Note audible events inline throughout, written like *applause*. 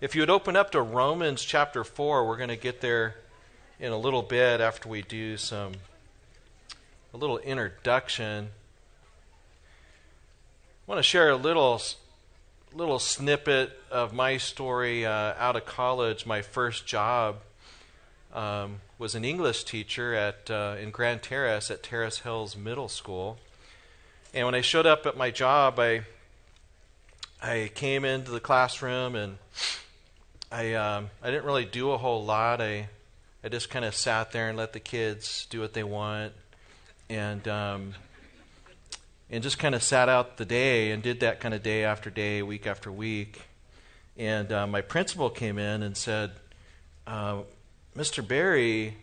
If you would open up to Romans chapter 4, we're going to get there in a little bit after we do some a little introduction. I want to share a little little snippet of my story uh, out of college. My first job um, was an English teacher at uh, in Grand Terrace at Terrace Hills Middle School. And when I showed up at my job, I I came into the classroom and I um, I didn't really do a whole lot. I I just kind of sat there and let the kids do what they want, and um, and just kind of sat out the day and did that kind of day after day, week after week. And uh, my principal came in and said, uh, "Mr. Barry,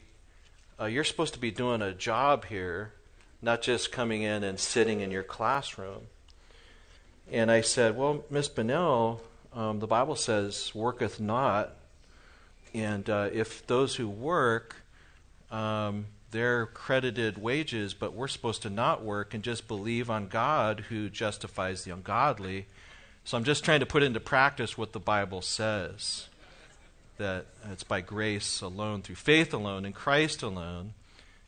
uh, you're supposed to be doing a job here, not just coming in and sitting in your classroom." And I said, "Well, Miss Bennell." Um, the Bible says, worketh not. And uh, if those who work, um, they're credited wages, but we're supposed to not work and just believe on God who justifies the ungodly. So I'm just trying to put into practice what the Bible says that it's by grace alone, through faith alone, in Christ alone.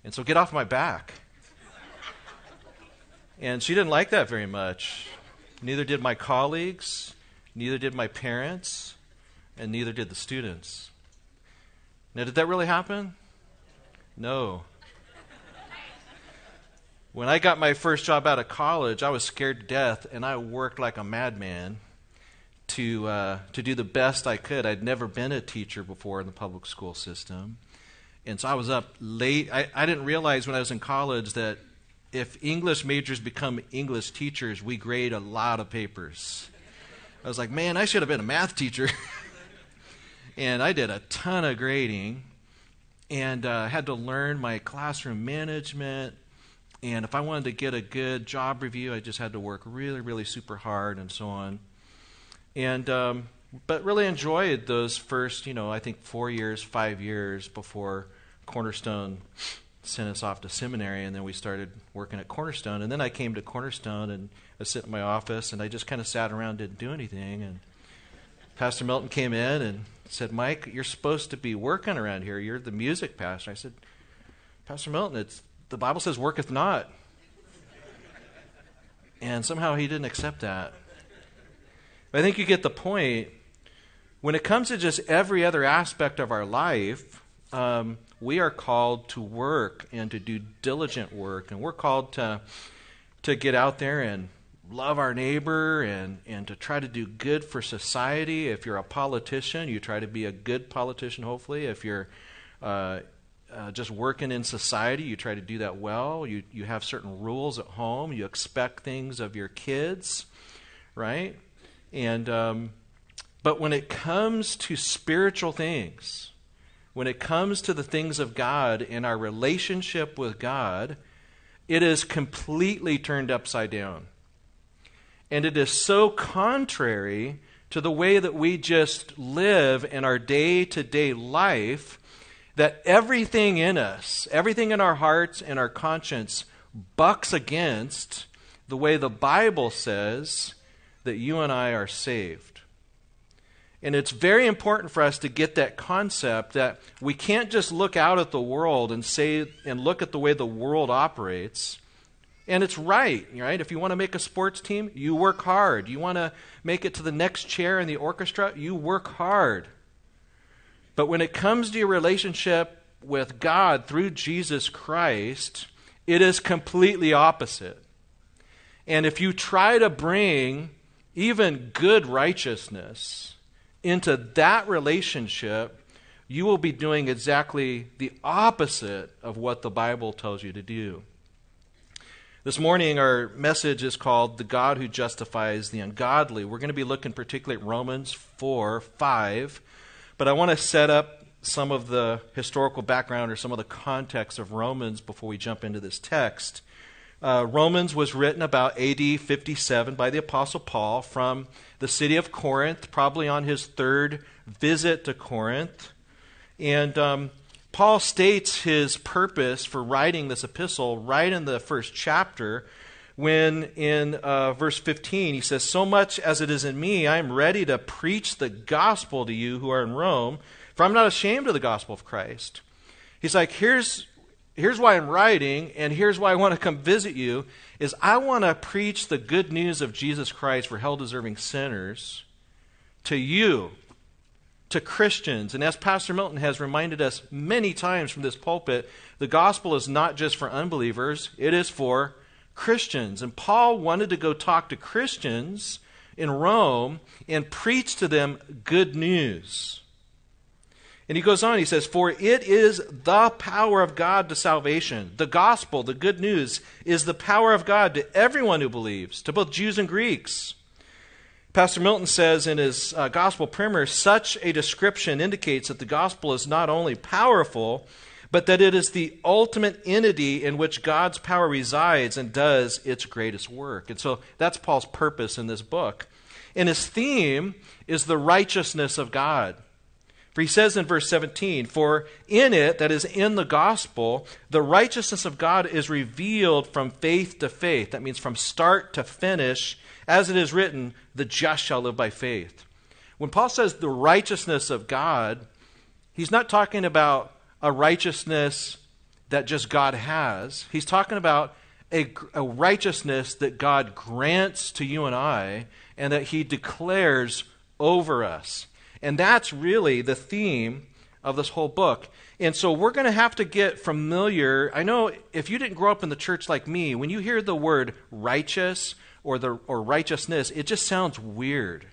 And so get off my back. and she didn't like that very much. Neither did my colleagues. Neither did my parents, and neither did the students. Now, did that really happen? No. When I got my first job out of college, I was scared to death, and I worked like a madman to uh, to do the best I could. I'd never been a teacher before in the public school system, and so I was up late. I, I didn't realize when I was in college that if English majors become English teachers, we grade a lot of papers. I was like, man, I should have been a math teacher. *laughs* and I did a ton of grading and uh, had to learn my classroom management. And if I wanted to get a good job review, I just had to work really, really super hard and so on. And, um, but really enjoyed those first, you know, I think four years, five years before Cornerstone sent us off to seminary. And then we started working at Cornerstone. And then I came to Cornerstone and I sit in my office and I just kind of sat around, didn't do anything. And Pastor Milton came in and said, Mike, you're supposed to be working around here. You're the music pastor. I said, Pastor Milton, it's, the Bible says worketh not. And somehow he didn't accept that. But I think you get the point. When it comes to just every other aspect of our life, um, we are called to work and to do diligent work. And we're called to, to get out there and love our neighbor and, and to try to do good for society. If you're a politician, you try to be a good politician, hopefully. If you're uh, uh, just working in society, you try to do that well. You, you have certain rules at home. You expect things of your kids, right? And, um, but when it comes to spiritual things, when it comes to the things of God and our relationship with God, it is completely turned upside down. And it is so contrary to the way that we just live in our day to day life that everything in us, everything in our hearts and our conscience, bucks against the way the Bible says that you and I are saved. And it's very important for us to get that concept that we can't just look out at the world and say and look at the way the world operates and it's right, right? If you want to make a sports team, you work hard. You want to make it to the next chair in the orchestra, you work hard. But when it comes to your relationship with God through Jesus Christ, it is completely opposite. And if you try to bring even good righteousness into that relationship, you will be doing exactly the opposite of what the Bible tells you to do. This morning, our message is called The God Who Justifies the Ungodly. We're going to be looking particularly at Romans 4 5. But I want to set up some of the historical background or some of the context of Romans before we jump into this text. Uh, Romans was written about AD 57 by the Apostle Paul from the city of Corinth, probably on his third visit to Corinth. And um, Paul states his purpose for writing this epistle right in the first chapter when in uh, verse 15 he says, So much as it is in me, I am ready to preach the gospel to you who are in Rome, for I'm not ashamed of the gospel of Christ. He's like, Here's, here's why I'm writing, and here's why I want to come visit you, is I want to preach the good news of Jesus Christ for hell deserving sinners to you, to Christians. And as Pastor Milton has reminded us many times from this pulpit, the gospel is not just for unbelievers, it is for Christians. And Paul wanted to go talk to Christians in Rome and preach to them good news. And he goes on, he says, For it is the power of God to salvation. The gospel, the good news, is the power of God to everyone who believes, to both Jews and Greeks. Pastor Milton says in his uh, gospel primer such a description indicates that the gospel is not only powerful, but that it is the ultimate entity in which God's power resides and does its greatest work. And so that's Paul's purpose in this book. And his theme is the righteousness of God. For he says in verse 17, For in it, that is in the gospel, the righteousness of God is revealed from faith to faith. That means from start to finish. As it is written, the just shall live by faith. When Paul says the righteousness of God, he's not talking about a righteousness that just God has. He's talking about a, a, righteousness that God grants to you and I and that He declares over us. And that's really the theme of this whole book. And so we're going to have to get familiar. I know if you didn't grow up in the church like me, when you hear the word righteous or, the, or righteousness, it just sounds weird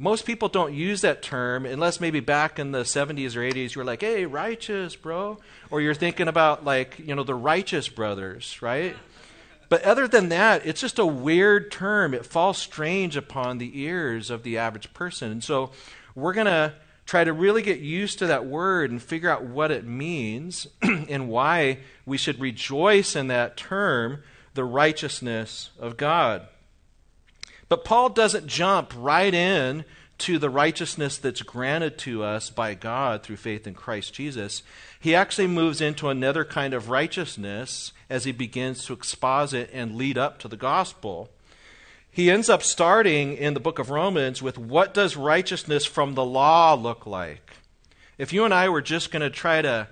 most people don't use that term unless maybe back in the 70s or 80s you were like, hey, righteous, bro. Or you're thinking about like, you know, the righteous brothers, right? But other than that, it's just a weird term. It falls strange upon the ears of the average person. And so we're going to try to really get used to that word and figure out what it means *clears throat* and why we should rejoice in that term, the righteousness of God. But Paul doesn't jump right in to the righteousness that's granted to us by God through faith in Christ Jesus. He actually moves into another kind of righteousness as he begins to exposit and lead up to the gospel. He ends up starting in the book of Romans with what does righteousness from the law look like? If you and I were just going to try to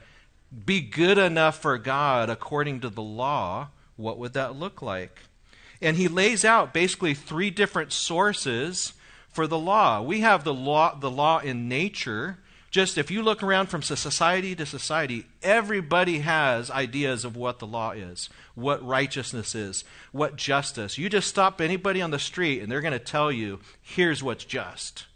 be good enough for God according to the law, what would that look like? And he lays out basically three different sources for the law. We have the law, the law in nature. Just if you look around from society to society, everybody has ideas of what the law is, what righteousness is, what justice. You just stop anybody on the street and they're going to tell you, here's what's just.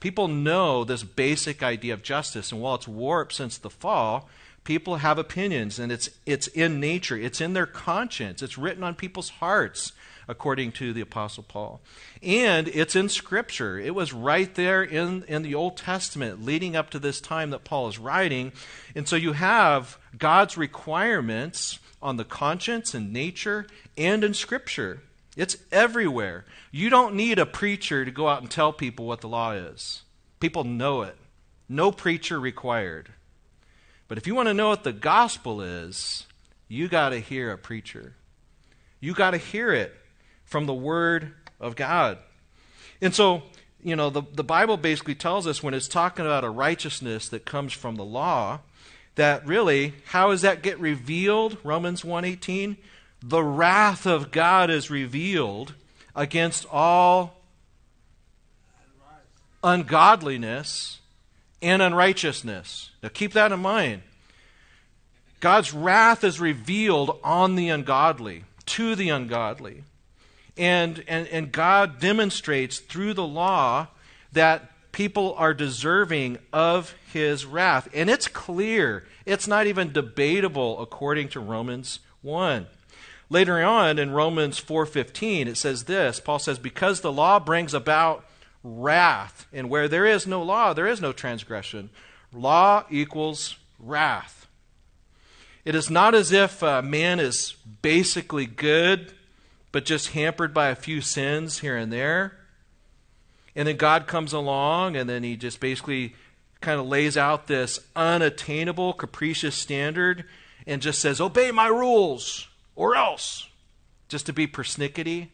People know this basic idea of justice, and while it's warped since the fall, People have opinions, and it's, it's in nature, it's in their conscience, it's written on people's hearts, according to the Apostle Paul. And it's in Scripture. It was right there in, in the Old Testament leading up to this time that Paul is writing. And so you have God's requirements on the conscience and nature and in Scripture. It's everywhere. You don't need a preacher to go out and tell people what the law is. People know it. No preacher required. But if you want to know what the gospel is, you got to hear a preacher. You got to hear it from the Word of God. And so, you know, the, the Bible basically tells us when it's talking about a righteousness that comes from the law, that really, how does that get revealed? Romans 1.18, the wrath of God is revealed against all ungodliness and unrighteousness. Now keep that in mind. God's wrath is revealed on the ungodly, to the ungodly. And, and, and God demonstrates through the law that people are deserving of his wrath. And it's clear. It's not even debatable according to Romans 1. Later on in Romans 4:15 it says this. Paul says because the law brings about wrath and where there is no law there is no transgression. Law equals wrath. It is not as if a man is basically good, but just hampered by a few sins here and there. And then God comes along and then he just basically kind of lays out this unattainable, capricious standard and just says, Obey my rules or else. just to be persnickety.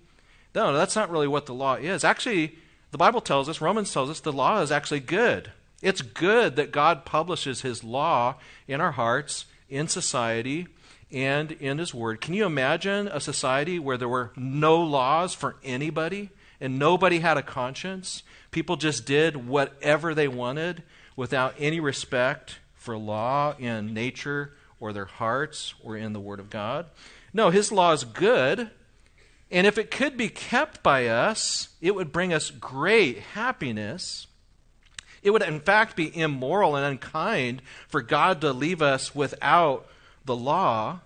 No, that's not really what the law is. Actually, the Bible tells us, Romans tells us, the law is actually good. It's good that God publishes His law in our hearts, in society, and in His Word. Can you imagine a society where there were no laws for anybody and nobody had a conscience? People just did whatever they wanted without any respect for law in nature or their hearts or in the Word of God. No, His law is good. And if it could be kept by us, it would bring us great happiness. It would, in fact, be immoral and unkind for God to leave us without the law.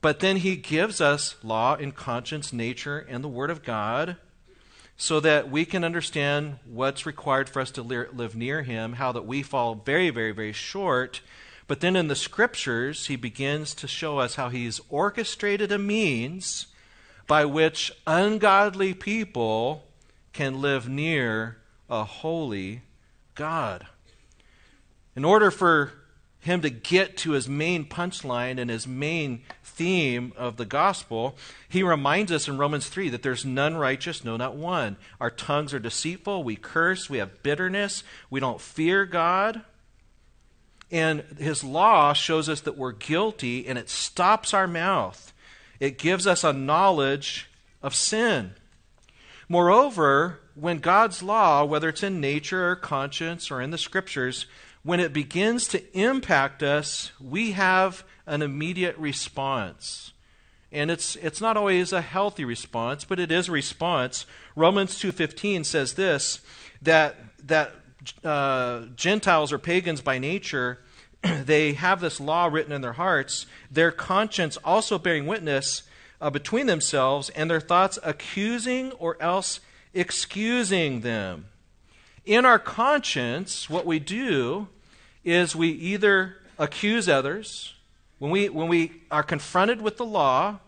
But then He gives us law and conscience, nature, and the Word of God so that we can understand what's required for us to live near Him, how that we fall very, very, very short. But then in the Scriptures, He begins to show us how He's orchestrated a means by which ungodly people can live near a holy God. In order for him to get to his main punchline and his main theme of the gospel, he reminds us in Romans 3 that there's none righteous, no, not one. Our tongues are deceitful, we curse, we have bitterness, we don't fear God. And his law shows us that we're guilty and it stops our mouth. It gives us a knowledge of sin. Moreover, when God's law, whether it's in nature or conscience or in the scriptures, when it begins to impact us, we have an immediate response. And it's, it's not always a healthy response, but it is a response. Romans 2.15 says this, that, that uh, Gentiles or pagans by nature, *clears throat* they have this law written in their hearts, their conscience also bearing witness uh, between themselves, and their thoughts accusing or else excusing them. In our conscience, what we do is we either accuse others, when we, when we are confronted with the law,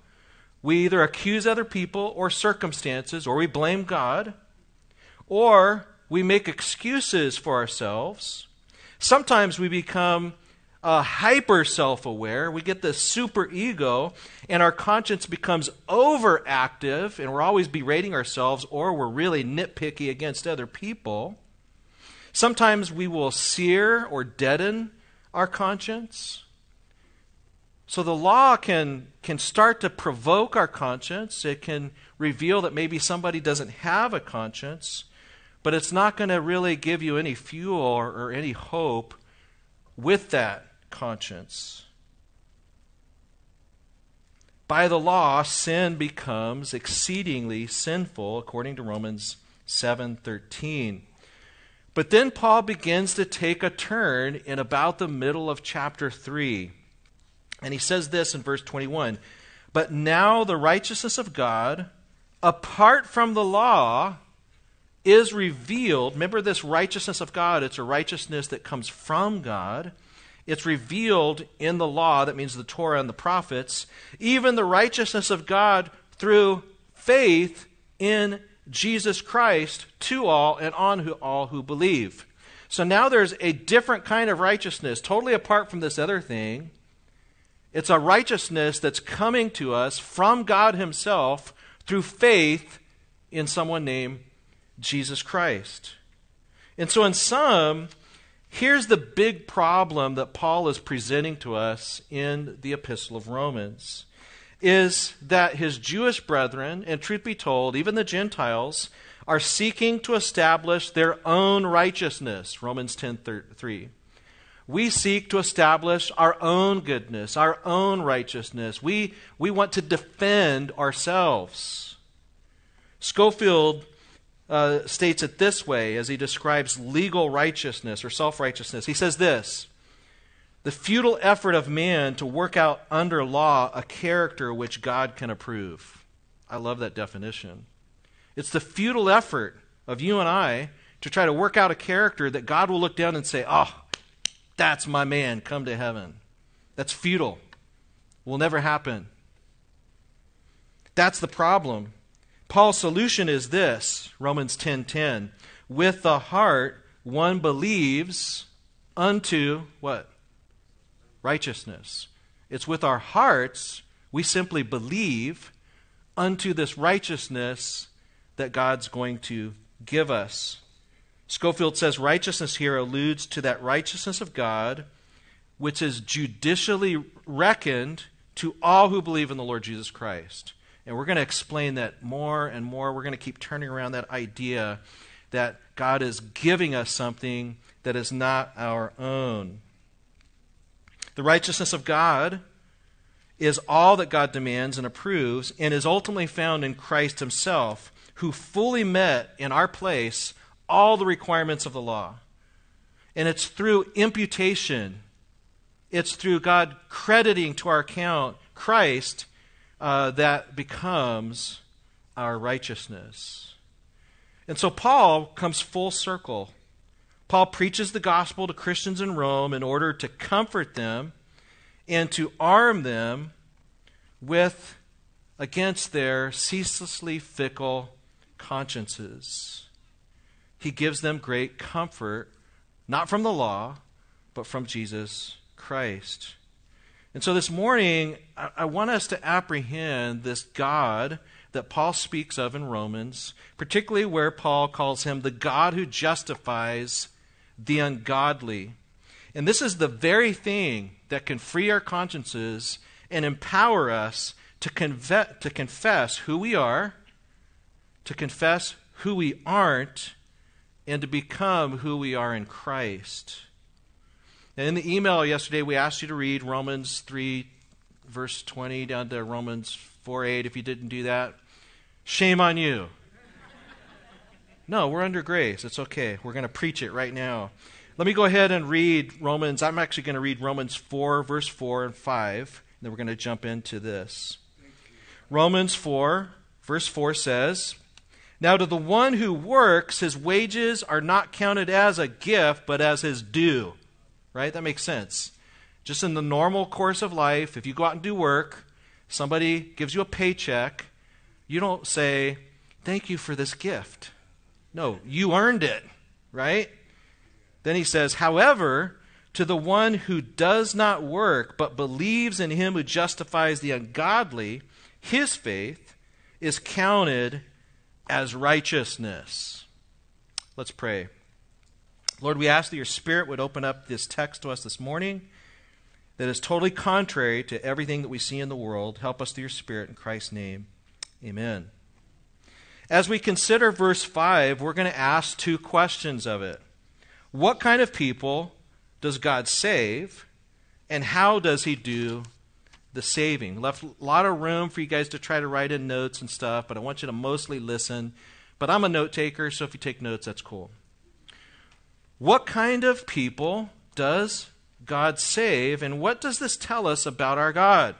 we either accuse other people or circumstances, or we blame God, or we make excuses for ourselves. Sometimes we become uh, hyper self aware. We get this super ego, and our conscience becomes overactive, and we're always berating ourselves, or we're really nitpicky against other people. Sometimes we will sear or deaden our conscience. So the law can, can start to provoke our conscience. It can reveal that maybe somebody doesn't have a conscience, but it's not going to really give you any fuel or, or any hope with that conscience. By the law, sin becomes exceedingly sinful, according to Romans 7:13. But then Paul begins to take a turn in about the middle of chapter 3. And he says this in verse 21 But now the righteousness of God, apart from the law, is revealed. Remember this righteousness of God, it's a righteousness that comes from God. It's revealed in the law, that means the Torah and the prophets, even the righteousness of God through faith in Jesus Christ to all and on who, all who believe. So now there's a different kind of righteousness, totally apart from this other thing. It's a righteousness that's coming to us from God Himself through faith in someone named Jesus Christ. And so, in some, here's the big problem that Paul is presenting to us in the Epistle of Romans is that his Jewish brethren, and truth be told, even the Gentiles, are seeking to establish their own righteousness. Romans 10:3. We seek to establish our own goodness, our own righteousness. We, we want to defend ourselves. Scofield uh, states it this way as he describes legal righteousness or self righteousness. He says this the futile effort of man to work out under law a character which God can approve. I love that definition. It's the futile effort of you and I to try to work out a character that God will look down and say, Oh, that's my man, come to heaven. That's futile. Will never happen. That's the problem. Paul's solution is this Romans 10:10. 10, 10. With the heart one believes unto what? righteousness. It's with our hearts we simply believe unto this righteousness that God's going to give us. Scofield says righteousness here alludes to that righteousness of God which is judicially reckoned to all who believe in the Lord Jesus Christ. And we're going to explain that more and more. We're going to keep turning around that idea that God is giving us something that is not our own. The righteousness of God is all that God demands and approves and is ultimately found in Christ Himself, who fully met in our place all the requirements of the law. And it's through imputation, it's through God crediting to our account Christ uh, that becomes our righteousness. And so Paul comes full circle. Paul preaches the gospel to Christians in Rome in order to comfort them and to arm them with against their ceaselessly fickle consciences. He gives them great comfort, not from the law, but from Jesus Christ. And so this morning, I, I want us to apprehend this God that Paul speaks of in Romans, particularly where Paul calls him the God who justifies the ungodly. And this is the very thing that can free our consciences and empower us to, conve- to confess who we are, to confess who we aren't, and to become who we are in Christ. And in the email yesterday, we asked you to read Romans 3, verse 20, down to Romans 4 8. If you didn't do that, shame on you. No, we're under grace. It's okay. We're going to preach it right now. Let me go ahead and read Romans. I'm actually going to read Romans 4, verse 4 and 5. And then we're going to jump into this. Romans 4, verse 4 says, Now to the one who works, his wages are not counted as a gift, but as his due. Right? That makes sense. Just in the normal course of life, if you go out and do work, somebody gives you a paycheck, you don't say, Thank you for this gift. No, you earned it, right? Then he says, However, to the one who does not work, but believes in him who justifies the ungodly, his faith is counted as righteousness. Let's pray. Lord, we ask that your Spirit would open up this text to us this morning that is totally contrary to everything that we see in the world. Help us through your Spirit in Christ's name. Amen. As we consider verse 5, we're going to ask two questions of it. What kind of people does God save, and how does he do the saving? Left a lot of room for you guys to try to write in notes and stuff, but I want you to mostly listen. But I'm a note taker, so if you take notes, that's cool. What kind of people does God save, and what does this tell us about our God?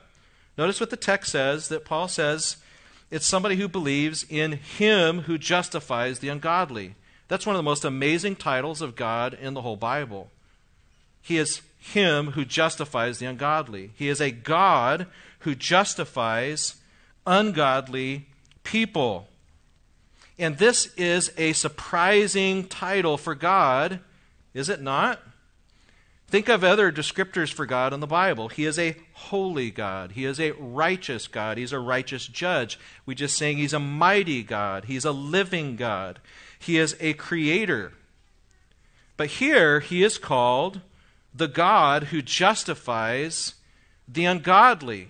Notice what the text says that Paul says it's somebody who believes in him who justifies the ungodly. That's one of the most amazing titles of God in the whole Bible. He is him who justifies the ungodly. He is a God who justifies ungodly people. And this is a surprising title for God is it not? Think of other descriptors for God in the Bible. He is a holy God. He is a righteous God. He's a righteous judge. We just saying he's a mighty God. He's a living God. He is a creator. But here he is called the God who justifies the ungodly.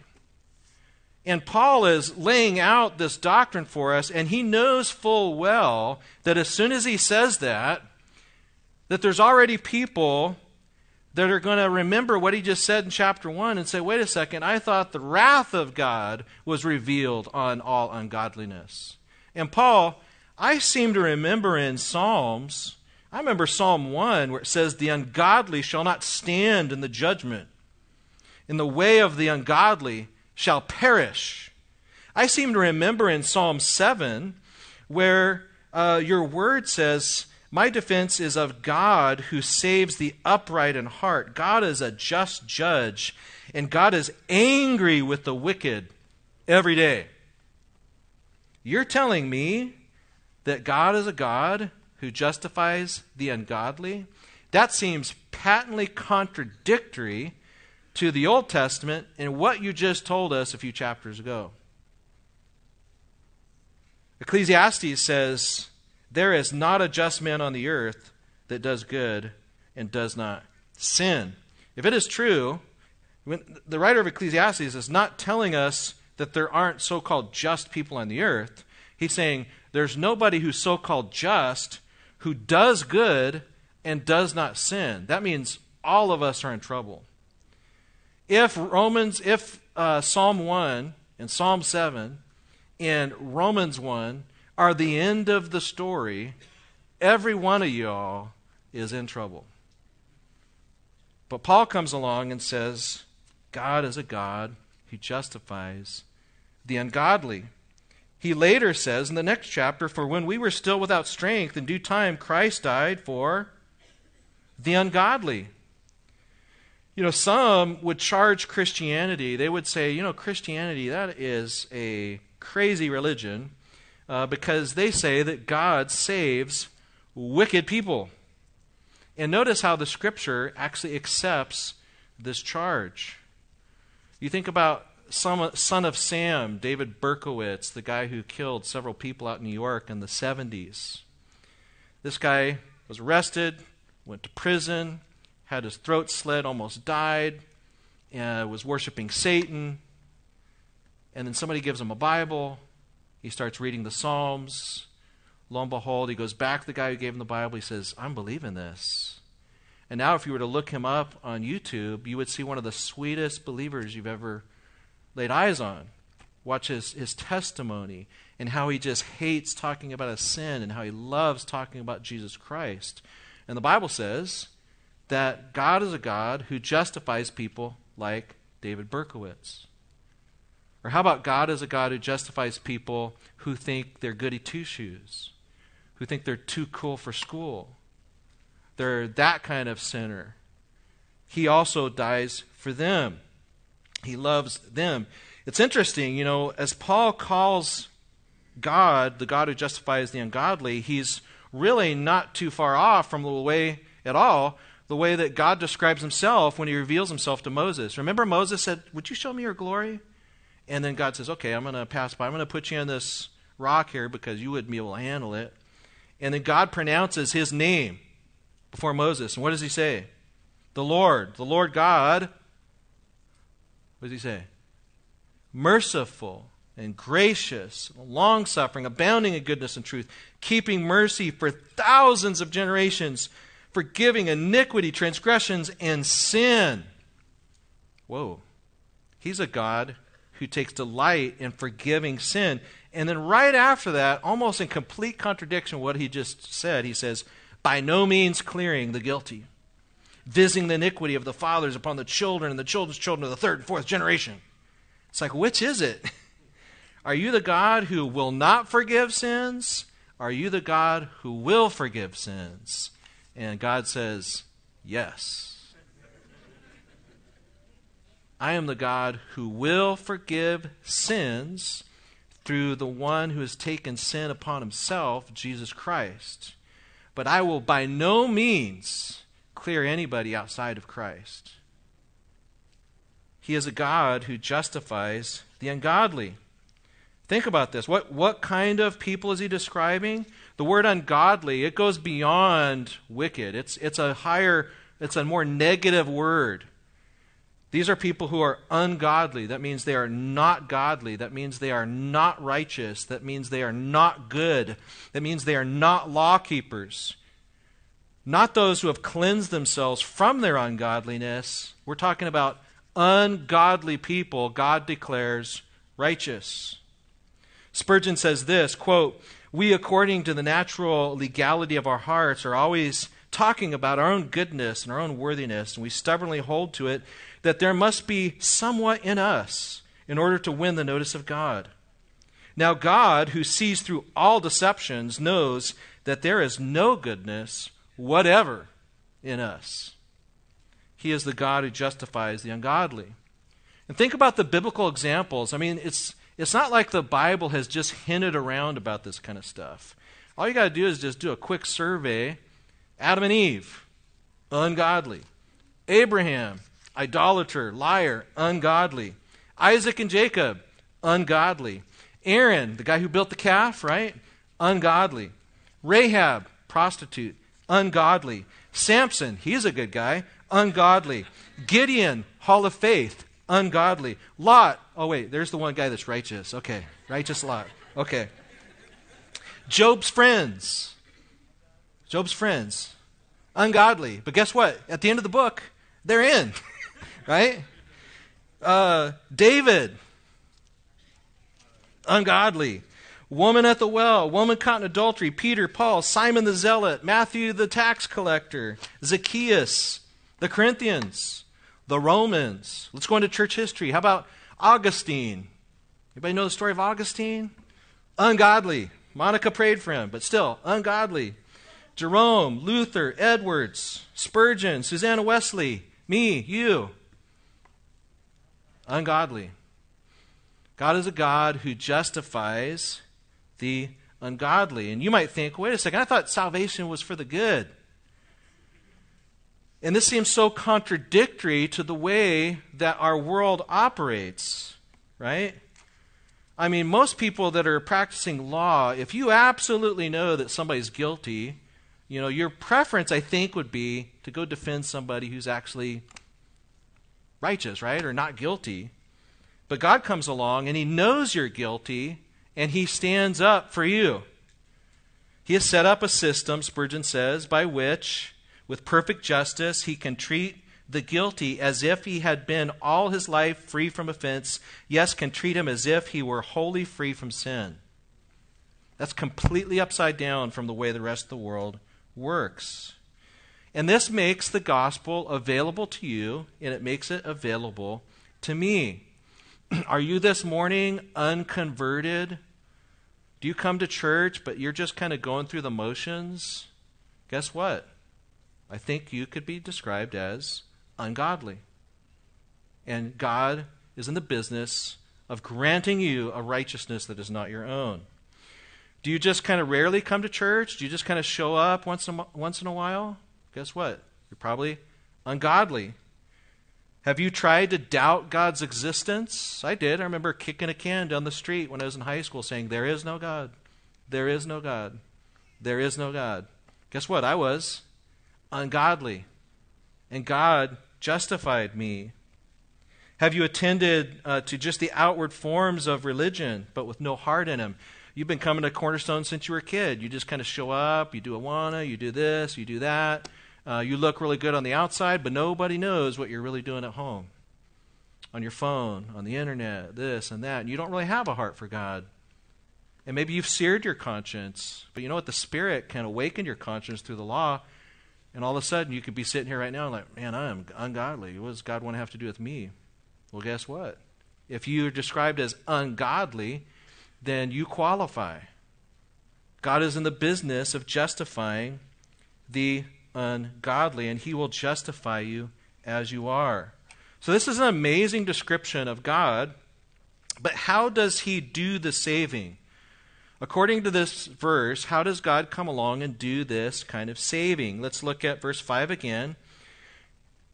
And Paul is laying out this doctrine for us, and he knows full well that as soon as he says that, that there's already people that are going to remember what he just said in chapter 1 and say, wait a second, I thought the wrath of God was revealed on all ungodliness. And Paul, I seem to remember in Psalms, I remember Psalm 1 where it says, The ungodly shall not stand in the judgment, in the way of the ungodly shall perish. I seem to remember in Psalm 7 where uh, your word says, my defense is of God who saves the upright in heart. God is a just judge, and God is angry with the wicked every day. You're telling me that God is a God who justifies the ungodly? That seems patently contradictory to the Old Testament and what you just told us a few chapters ago. Ecclesiastes says, There is not a just man on the earth that does good and does not sin. If it is true, the writer of Ecclesiastes is not telling us that there aren't so called just people on the earth. He's saying there's nobody who's so called just who does good and does not sin. That means all of us are in trouble. If Romans, if uh, Psalm 1 and Psalm 7 and Romans 1 are the end of the story, every one of y'all is in trouble. But Paul comes along and says, God is a God who justifies the ungodly. He later says in the next chapter, For when we were still without strength, in due time Christ died for the ungodly. You know, some would charge Christianity. They would say, you know, Christianity, that is a crazy religion uh, because they say that God saves wicked people. And notice how the scripture actually accepts this charge. You think about son of Sam, David Berkowitz, the guy who killed several people out in New York in the 70s. This guy was arrested, went to prison, had his throat slit, almost died, uh, was worshiping Satan. And then somebody gives him a Bible. He starts reading the Psalms. Lo and behold, he goes back to the guy who gave him the Bible. He says, I'm believing this. And now, if you were to look him up on YouTube, you would see one of the sweetest believers you've ever laid eyes on. Watch his, his testimony and how he just hates talking about a sin and how he loves talking about Jesus Christ. And the Bible says that God is a God who justifies people like David Berkowitz. Or how about God is a God who justifies people who think they're goody two shoes, who think they're too cool for school? They're that kind of sinner. He also dies for them. He loves them. It's interesting, you know, as Paul calls God the God who justifies the ungodly, he's really not too far off from the way at all the way that God describes himself when he reveals himself to Moses. Remember, Moses said, Would you show me your glory? And then God says, Okay, I'm going to pass by. I'm going to put you on this rock here because you wouldn't be able to handle it. And then God pronounces his name before Moses. And what does he say? The Lord, the Lord God. What does he say? Merciful and gracious, long suffering, abounding in goodness and truth, keeping mercy for thousands of generations, forgiving iniquity, transgressions, and sin. Whoa. He's a God who takes delight in forgiving sin. And then right after that, almost in complete contradiction of what he just said, he says, by no means clearing the guilty, visiting the iniquity of the fathers upon the children and the children's children of the third and fourth generation. It's like, which is it? *laughs* Are you the God who will not forgive sins? Are you the God who will forgive sins? And God says, Yes. I am the God who will forgive sins through the one who has taken sin upon himself, Jesus Christ. But I will by no means clear anybody outside of Christ. He is a God who justifies the ungodly. Think about this. What, what kind of people is he describing? The word ungodly, it goes beyond wicked. It's, it's a higher, it's a more negative word. These are people who are ungodly. That means they are not godly. That means they are not righteous. That means they are not good. That means they are not law keepers. Not those who have cleansed themselves from their ungodliness. We're talking about ungodly people God declares righteous. Spurgeon says this quote, We, according to the natural legality of our hearts, are always talking about our own goodness and our own worthiness, and we stubbornly hold to it that there must be somewhat in us in order to win the notice of God. Now, God, who sees through all deceptions, knows that there is no goodness whatever in us. He is the God who justifies the ungodly. And think about the biblical examples. I mean, it's, it's not like the Bible has just hinted around about this kind of stuff. All you got to do is just do a quick survey Adam and Eve, ungodly. Abraham, idolater, liar, ungodly. Isaac and Jacob, ungodly. Aaron, the guy who built the calf, right? Ungodly. Rahab, prostitute, ungodly. Samson, he's a good guy, ungodly. Gideon, hall of faith, ungodly. Lot, oh wait, there's the one guy that's righteous. Okay, righteous Lot. Okay. Job's friends. Job's friends, ungodly. But guess what? At the end of the book, they're in, *laughs* right? Uh, David, ungodly. Woman at the well, woman caught in adultery, Peter, Paul, Simon the Zealot, Matthew the tax collector, Zacchaeus, the Corinthians, the Romans. Let's go into church history. How about Augustine? Anybody know the story of Augustine? Ungodly. Monica prayed for him, but still ungodly. Jerome, Luther, Edwards, Spurgeon, Susanna Wesley, me, you. Ungodly. God is a God who justifies the ungodly. And you might think, wait a second, I thought salvation was for the good. And this seems so contradictory to the way that our world operates, right? I mean, most people that are practicing law, if you absolutely know that somebody's guilty, you know, your preference, I think, would be to go defend somebody who's actually righteous, right? Or not guilty. But God comes along and He knows you're guilty and He stands up for you. He has set up a system, Spurgeon says, by which, with perfect justice, He can treat the guilty as if he had been all his life free from offense, yes, can treat him as if he were wholly free from sin. That's completely upside down from the way the rest of the world works. And this makes the gospel available to you, and it makes it available to me. *clears throat* Are you this morning unconverted? Do you come to church, but you're just kind of going through the motions? Guess what? I think you could be described as ungodly. And God is in the business of granting you a righteousness that is not your own. Do you just kind of rarely come to church? Do you just kind of show up once in, once in a while? Guess what? You're probably ungodly. Have you tried to doubt God's existence? I did. I remember kicking a can down the street when I was in high school saying, There is no God. There is no God. There is no God. Guess what? I was ungodly. And God justified me. Have you attended uh, to just the outward forms of religion, but with no heart in them? You've been coming to Cornerstone since you were a kid. You just kind of show up, you do Awana, you do this, you do that. Uh, you look really good on the outside, but nobody knows what you're really doing at home. On your phone, on the internet, this and that. And you don't really have a heart for God. And maybe you've seared your conscience, but you know what? The Spirit can awaken your conscience through the law. And all of a sudden, you could be sitting here right now like, man, I am ungodly. What does God want to have to do with me? Well, guess what? If you're described as ungodly, then you qualify. God is in the business of justifying the ungodly, and he will justify you as you are. So, this is an amazing description of God, but how does he do the saving? According to this verse, how does God come along and do this kind of saving? Let's look at verse 5 again.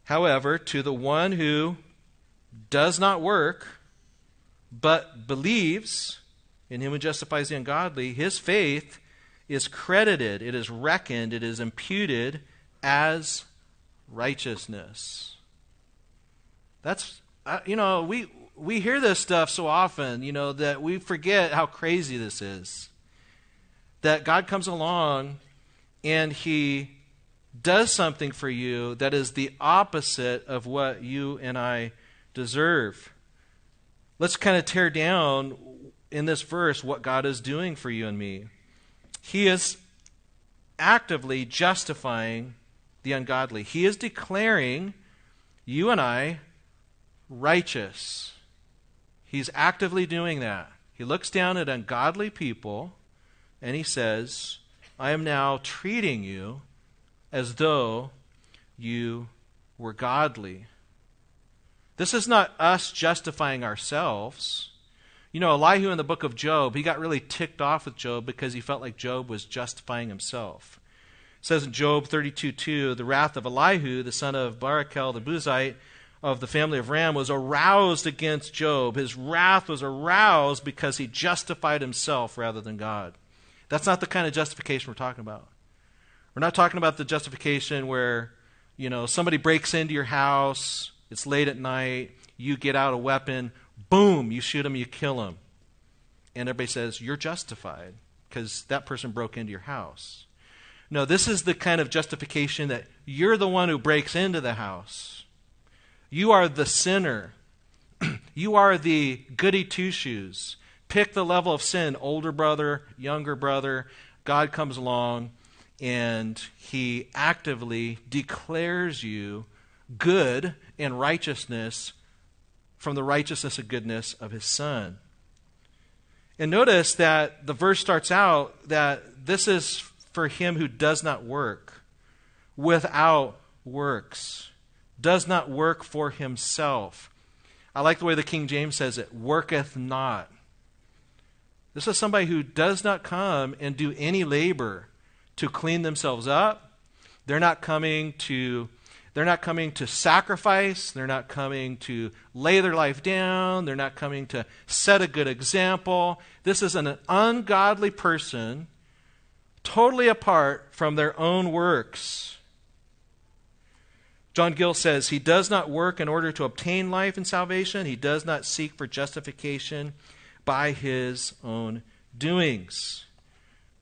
However, to the one who does not work, but believes in him who justifies the ungodly, his faith is credited, it is reckoned, it is imputed as righteousness. That's, uh, you know, we, we hear this stuff so often, you know, that we forget how crazy this is. That God comes along and he does something for you that is the opposite of what you and I deserve. Let's kind of tear down in this verse what God is doing for you and me. He is actively justifying the ungodly. He is declaring you and I righteous. He's actively doing that. He looks down at ungodly people and he says, I am now treating you as though you were godly. This is not us justifying ourselves. You know, Elihu in the book of Job, he got really ticked off with Job because he felt like Job was justifying himself. It says in Job 32 2, the wrath of Elihu, the son of Barachel the Buzite, of the family of Ram was aroused against Job. His wrath was aroused because he justified himself rather than God. That's not the kind of justification we're talking about. We're not talking about the justification where, you know, somebody breaks into your house, it's late at night, you get out a weapon, boom, you shoot him, you kill him. And everybody says, You're justified because that person broke into your house. No, this is the kind of justification that you're the one who breaks into the house. You are the sinner. *clears throat* you are the goody two shoes. Pick the level of sin older brother, younger brother. God comes along and he actively declares you good and righteousness from the righteousness and goodness of his son. And notice that the verse starts out that this is for him who does not work without works, does not work for himself. I like the way the King James says it worketh not. This is somebody who does not come and do any labor to clean themselves up. They're not coming to they're not coming to sacrifice. They're not coming to lay their life down. They're not coming to set a good example. This is an ungodly person totally apart from their own works. John Gill says, He does not work in order to obtain life and salvation. He does not seek for justification by his own doings.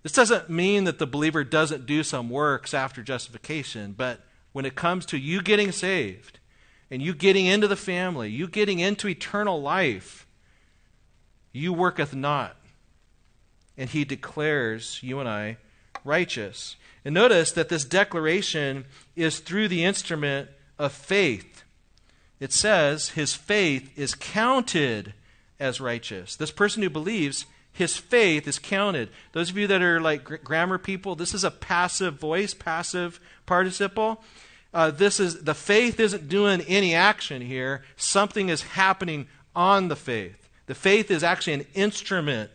This doesn't mean that the believer doesn't do some works after justification, but when it comes to you getting saved and you getting into the family, you getting into eternal life, you worketh not. And he declares you and I righteous. And notice that this declaration is through the instrument of faith. It says his faith is counted as righteous. This person who believes, his faith is counted. Those of you that are like grammar people, this is a passive voice, passive participle. Uh, this is the faith isn't doing any action here. Something is happening on the faith. The faith is actually an instrument.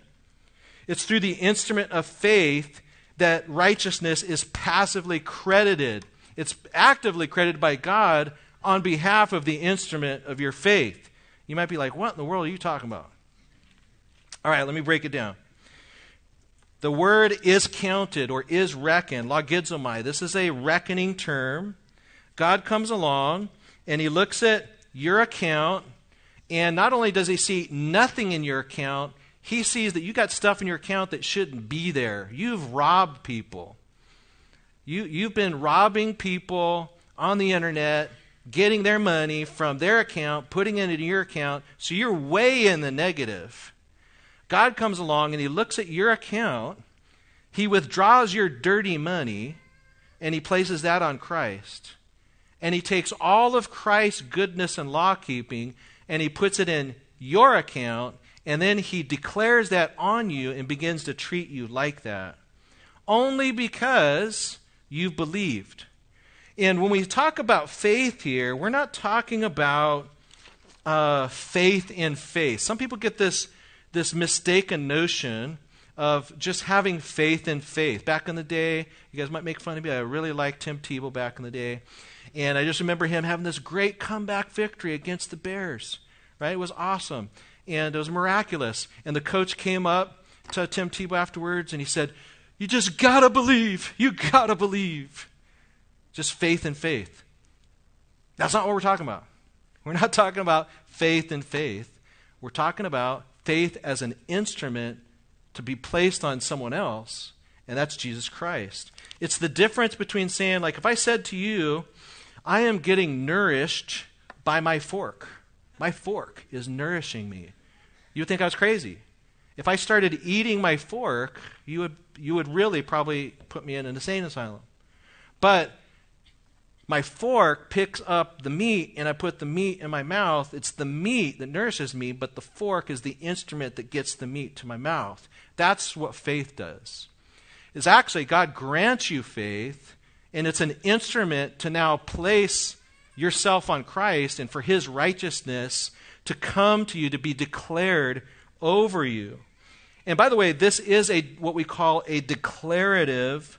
It's through the instrument of faith that righteousness is passively credited. It's actively credited by God on behalf of the instrument of your faith. You might be like, what in the world are you talking about? All right, let me break it down. The word is counted or is reckoned, logizomai. This is a reckoning term. God comes along and he looks at your account, and not only does he see nothing in your account, he sees that you got stuff in your account that shouldn't be there. You've robbed people. You, you've been robbing people on the internet, getting their money from their account, putting it into your account, so you're way in the negative. God comes along and he looks at your account, he withdraws your dirty money, and he places that on Christ. And he takes all of Christ's goodness and law keeping and he puts it in your account and then he declares that on you and begins to treat you like that. Only because you've believed. And when we talk about faith here, we're not talking about uh, faith in faith. Some people get this, this mistaken notion of just having faith in faith. Back in the day, you guys might make fun of me. I really liked Tim Tebow back in the day. And I just remember him having this great comeback victory against the Bears. Right? It was awesome and it was miraculous. And the coach came up to Tim Tebow afterwards and he said, You just gotta believe. You gotta believe. Just faith and faith. That's not what we're talking about. We're not talking about faith and faith. We're talking about faith as an instrument to be placed on someone else, and that's Jesus Christ. It's the difference between saying, like, if I said to you, I am getting nourished by my fork. My fork is nourishing me. You would think I was crazy. If I started eating my fork, you would, you would really probably put me in an insane asylum. But my fork picks up the meat and I put the meat in my mouth. It's the meat that nourishes me, but the fork is the instrument that gets the meat to my mouth. That's what faith does. Is actually God grants you faith, and it's an instrument to now place yourself on Christ and for his righteousness to come to you to be declared over you. And by the way, this is a what we call a declarative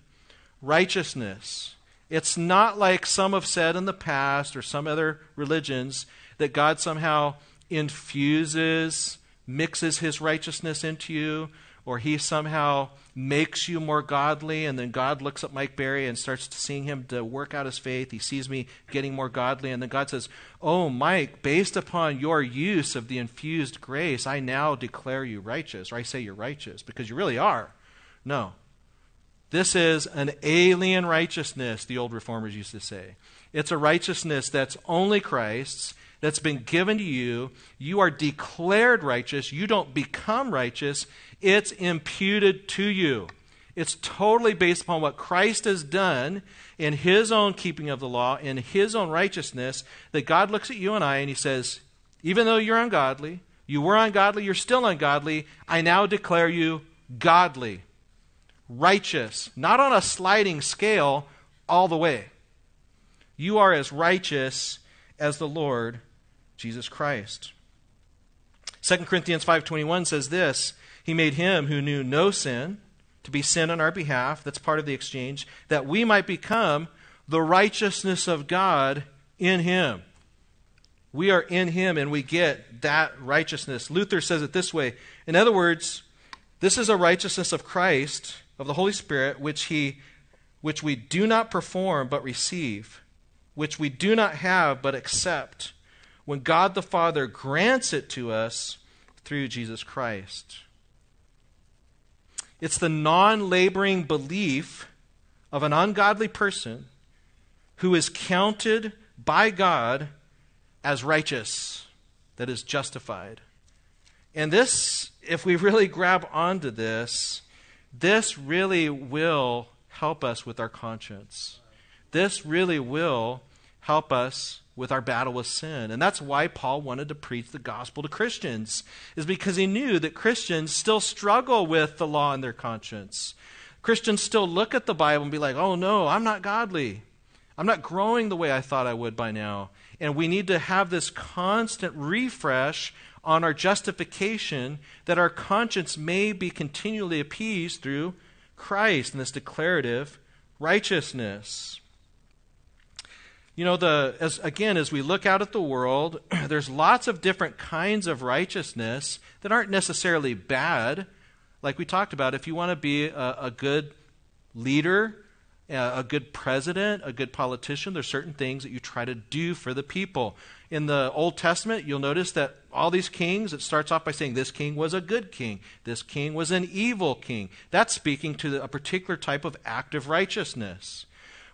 righteousness. It's not like some have said in the past or some other religions that God somehow infuses, mixes his righteousness into you, or he somehow makes you more godly, and then God looks at Mike Berry and starts seeing him to work out his faith. He sees me getting more godly, and then God says, Oh, Mike, based upon your use of the infused grace, I now declare you righteous, or I say you're righteous, because you really are. No. This is an alien righteousness, the old reformers used to say. It's a righteousness that's only Christ's that's been given to you. You are declared righteous. You don't become righteous. It's imputed to you. It's totally based upon what Christ has done in his own keeping of the law, in his own righteousness, that God looks at you and I and he says, even though you're ungodly, you were ungodly, you're still ungodly, I now declare you godly, righteous, not on a sliding scale all the way. You are as righteous as the Lord Jesus Christ. 2 Corinthians 5:21 says this, he made him who knew no sin to be sin on our behalf, that's part of the exchange, that we might become the righteousness of God in him. We are in him and we get that righteousness. Luther says it this way. In other words, this is a righteousness of Christ, of the Holy Spirit, which he which we do not perform but receive, which we do not have but accept when God the Father grants it to us through Jesus Christ. It's the non laboring belief of an ungodly person who is counted by God as righteous, that is justified. And this, if we really grab onto this, this really will help us with our conscience. This really will help us with our battle with sin. And that's why Paul wanted to preach the gospel to Christians, is because he knew that Christians still struggle with the law in their conscience. Christians still look at the Bible and be like, oh no, I'm not godly. I'm not growing the way I thought I would by now. And we need to have this constant refresh on our justification that our conscience may be continually appeased through Christ and this declarative righteousness. You know, the as again, as we look out at the world, *clears throat* there's lots of different kinds of righteousness that aren't necessarily bad. Like we talked about, if you want to be a, a good leader, uh, a good president, a good politician, there's certain things that you try to do for the people. In the Old Testament, you'll notice that all these kings, it starts off by saying this king was a good king, this king was an evil king. That's speaking to a particular type of act of righteousness.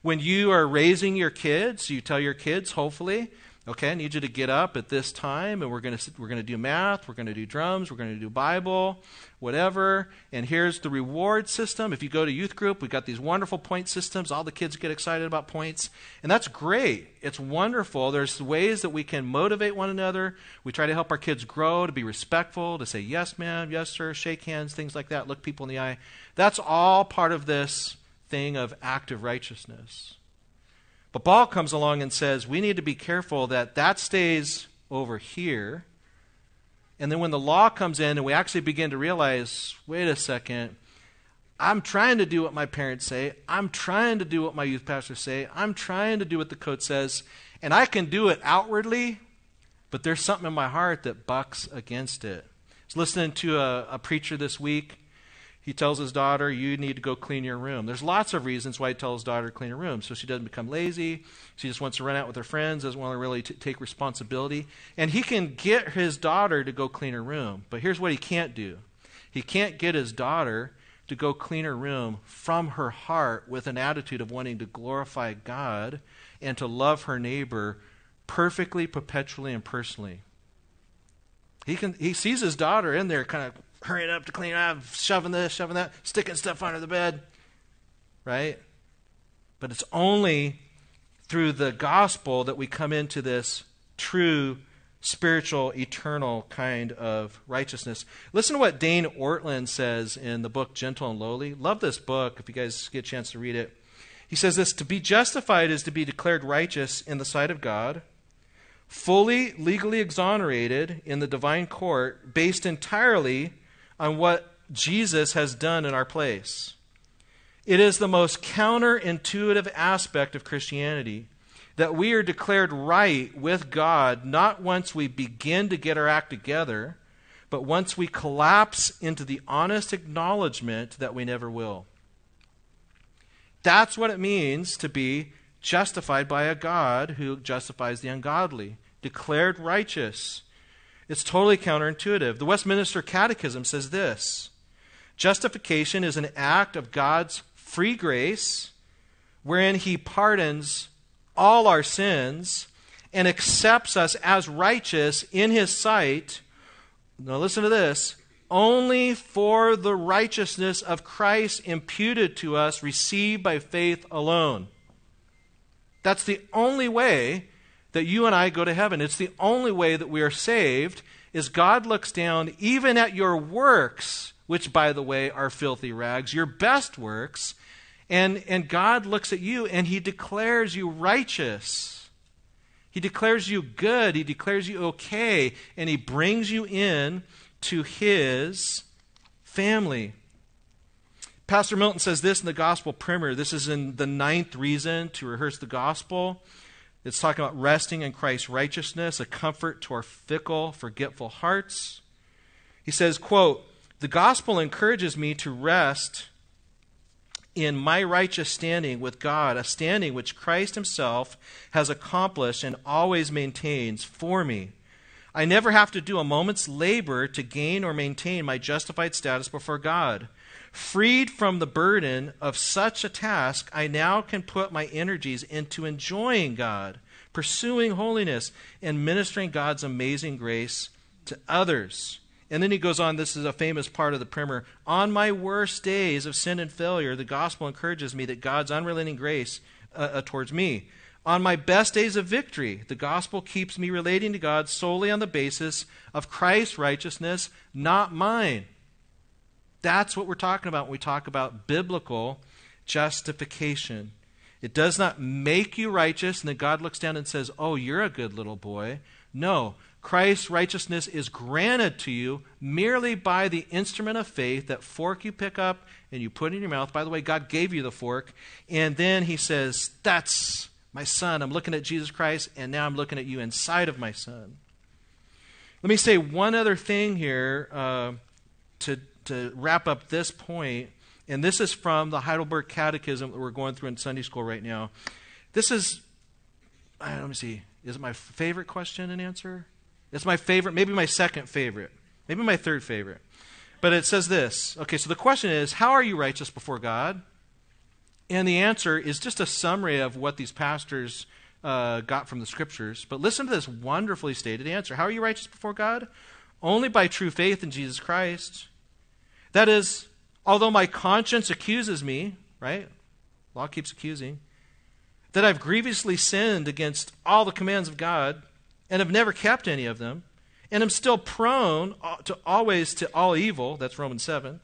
When you are raising your kids, you tell your kids, hopefully, okay, I need you to get up at this time and we're going to we're going to do math, we're going to do drums, we're going to do Bible, whatever. And here's the reward system. If you go to youth group, we've got these wonderful point systems. All the kids get excited about points, and that's great. It's wonderful. There's ways that we can motivate one another. We try to help our kids grow, to be respectful, to say yes, ma'am, yes, sir, shake hands, things like that, look people in the eye. That's all part of this thing of active righteousness. But Paul comes along and says we need to be careful that that stays over here. And then when the law comes in and we actually begin to realize wait a second, I'm trying to do what my parents say, I'm trying to do what my youth pastors say, I'm trying to do what the code says, and I can do it outwardly, but there's something in my heart that bucks against it. I was listening to a, a preacher this week he tells his daughter, You need to go clean your room. There's lots of reasons why he tells his daughter to clean her room. So she doesn't become lazy. She just wants to run out with her friends, doesn't want to really t- take responsibility. And he can get his daughter to go clean her room. But here's what he can't do he can't get his daughter to go clean her room from her heart with an attitude of wanting to glorify God and to love her neighbor perfectly, perpetually, and personally. He, can, he sees his daughter in there kind of hurrying up to clean up, shoving this, shoving that, sticking stuff under the bed, right? But it's only through the gospel that we come into this true spiritual, eternal kind of righteousness. Listen to what Dane Ortlund says in the book Gentle and Lowly. Love this book if you guys get a chance to read it. He says this To be justified is to be declared righteous in the sight of God fully legally exonerated in the divine court based entirely on what Jesus has done in our place. It is the most counterintuitive aspect of Christianity that we are declared right with God not once we begin to get our act together, but once we collapse into the honest acknowledgement that we never will. That's what it means to be justified by a God who justifies the ungodly, declared righteous. It's totally counterintuitive. The Westminster Catechism says this Justification is an act of God's free grace wherein he pardons all our sins and accepts us as righteous in his sight. Now, listen to this only for the righteousness of Christ imputed to us, received by faith alone. That's the only way that you and I go to heaven. It's the only way that we are saved is God looks down even at your works, which by the way are filthy rags, your best works, and, and God looks at you and he declares you righteous. He declares you good. He declares you okay. And he brings you in to his family. Pastor Milton says this in the gospel primer. This is in the ninth reason to rehearse the gospel. It's talking about resting in Christ's righteousness, a comfort to our fickle, forgetful hearts. He says, quote, The gospel encourages me to rest in my righteous standing with God, a standing which Christ himself has accomplished and always maintains for me. I never have to do a moment's labor to gain or maintain my justified status before God. Freed from the burden of such a task, I now can put my energies into enjoying God, pursuing holiness, and ministering God's amazing grace to others. And then he goes on, this is a famous part of the primer. On my worst days of sin and failure, the gospel encourages me that God's unrelenting grace uh, uh, towards me. On my best days of victory, the gospel keeps me relating to God solely on the basis of Christ's righteousness, not mine. That's what we're talking about when we talk about biblical justification. It does not make you righteous, and then God looks down and says, Oh, you're a good little boy. No, Christ's righteousness is granted to you merely by the instrument of faith, that fork you pick up and you put in your mouth. By the way, God gave you the fork. And then he says, That's my son. I'm looking at Jesus Christ, and now I'm looking at you inside of my son. Let me say one other thing here uh, to to wrap up this point, and this is from the Heidelberg Catechism that we're going through in Sunday school right now. This is, let me see, is it my favorite question and answer? It's my favorite, maybe my second favorite, maybe my third favorite. But it says this. Okay, so the question is, how are you righteous before God? And the answer is just a summary of what these pastors uh, got from the scriptures. But listen to this wonderfully stated answer. How are you righteous before God? Only by true faith in Jesus Christ that is, although my conscience accuses me, right? Law keeps accusing, that I've grievously sinned against all the commands of God and have never kept any of them, and am still prone to always to all evil, that's Romans 7.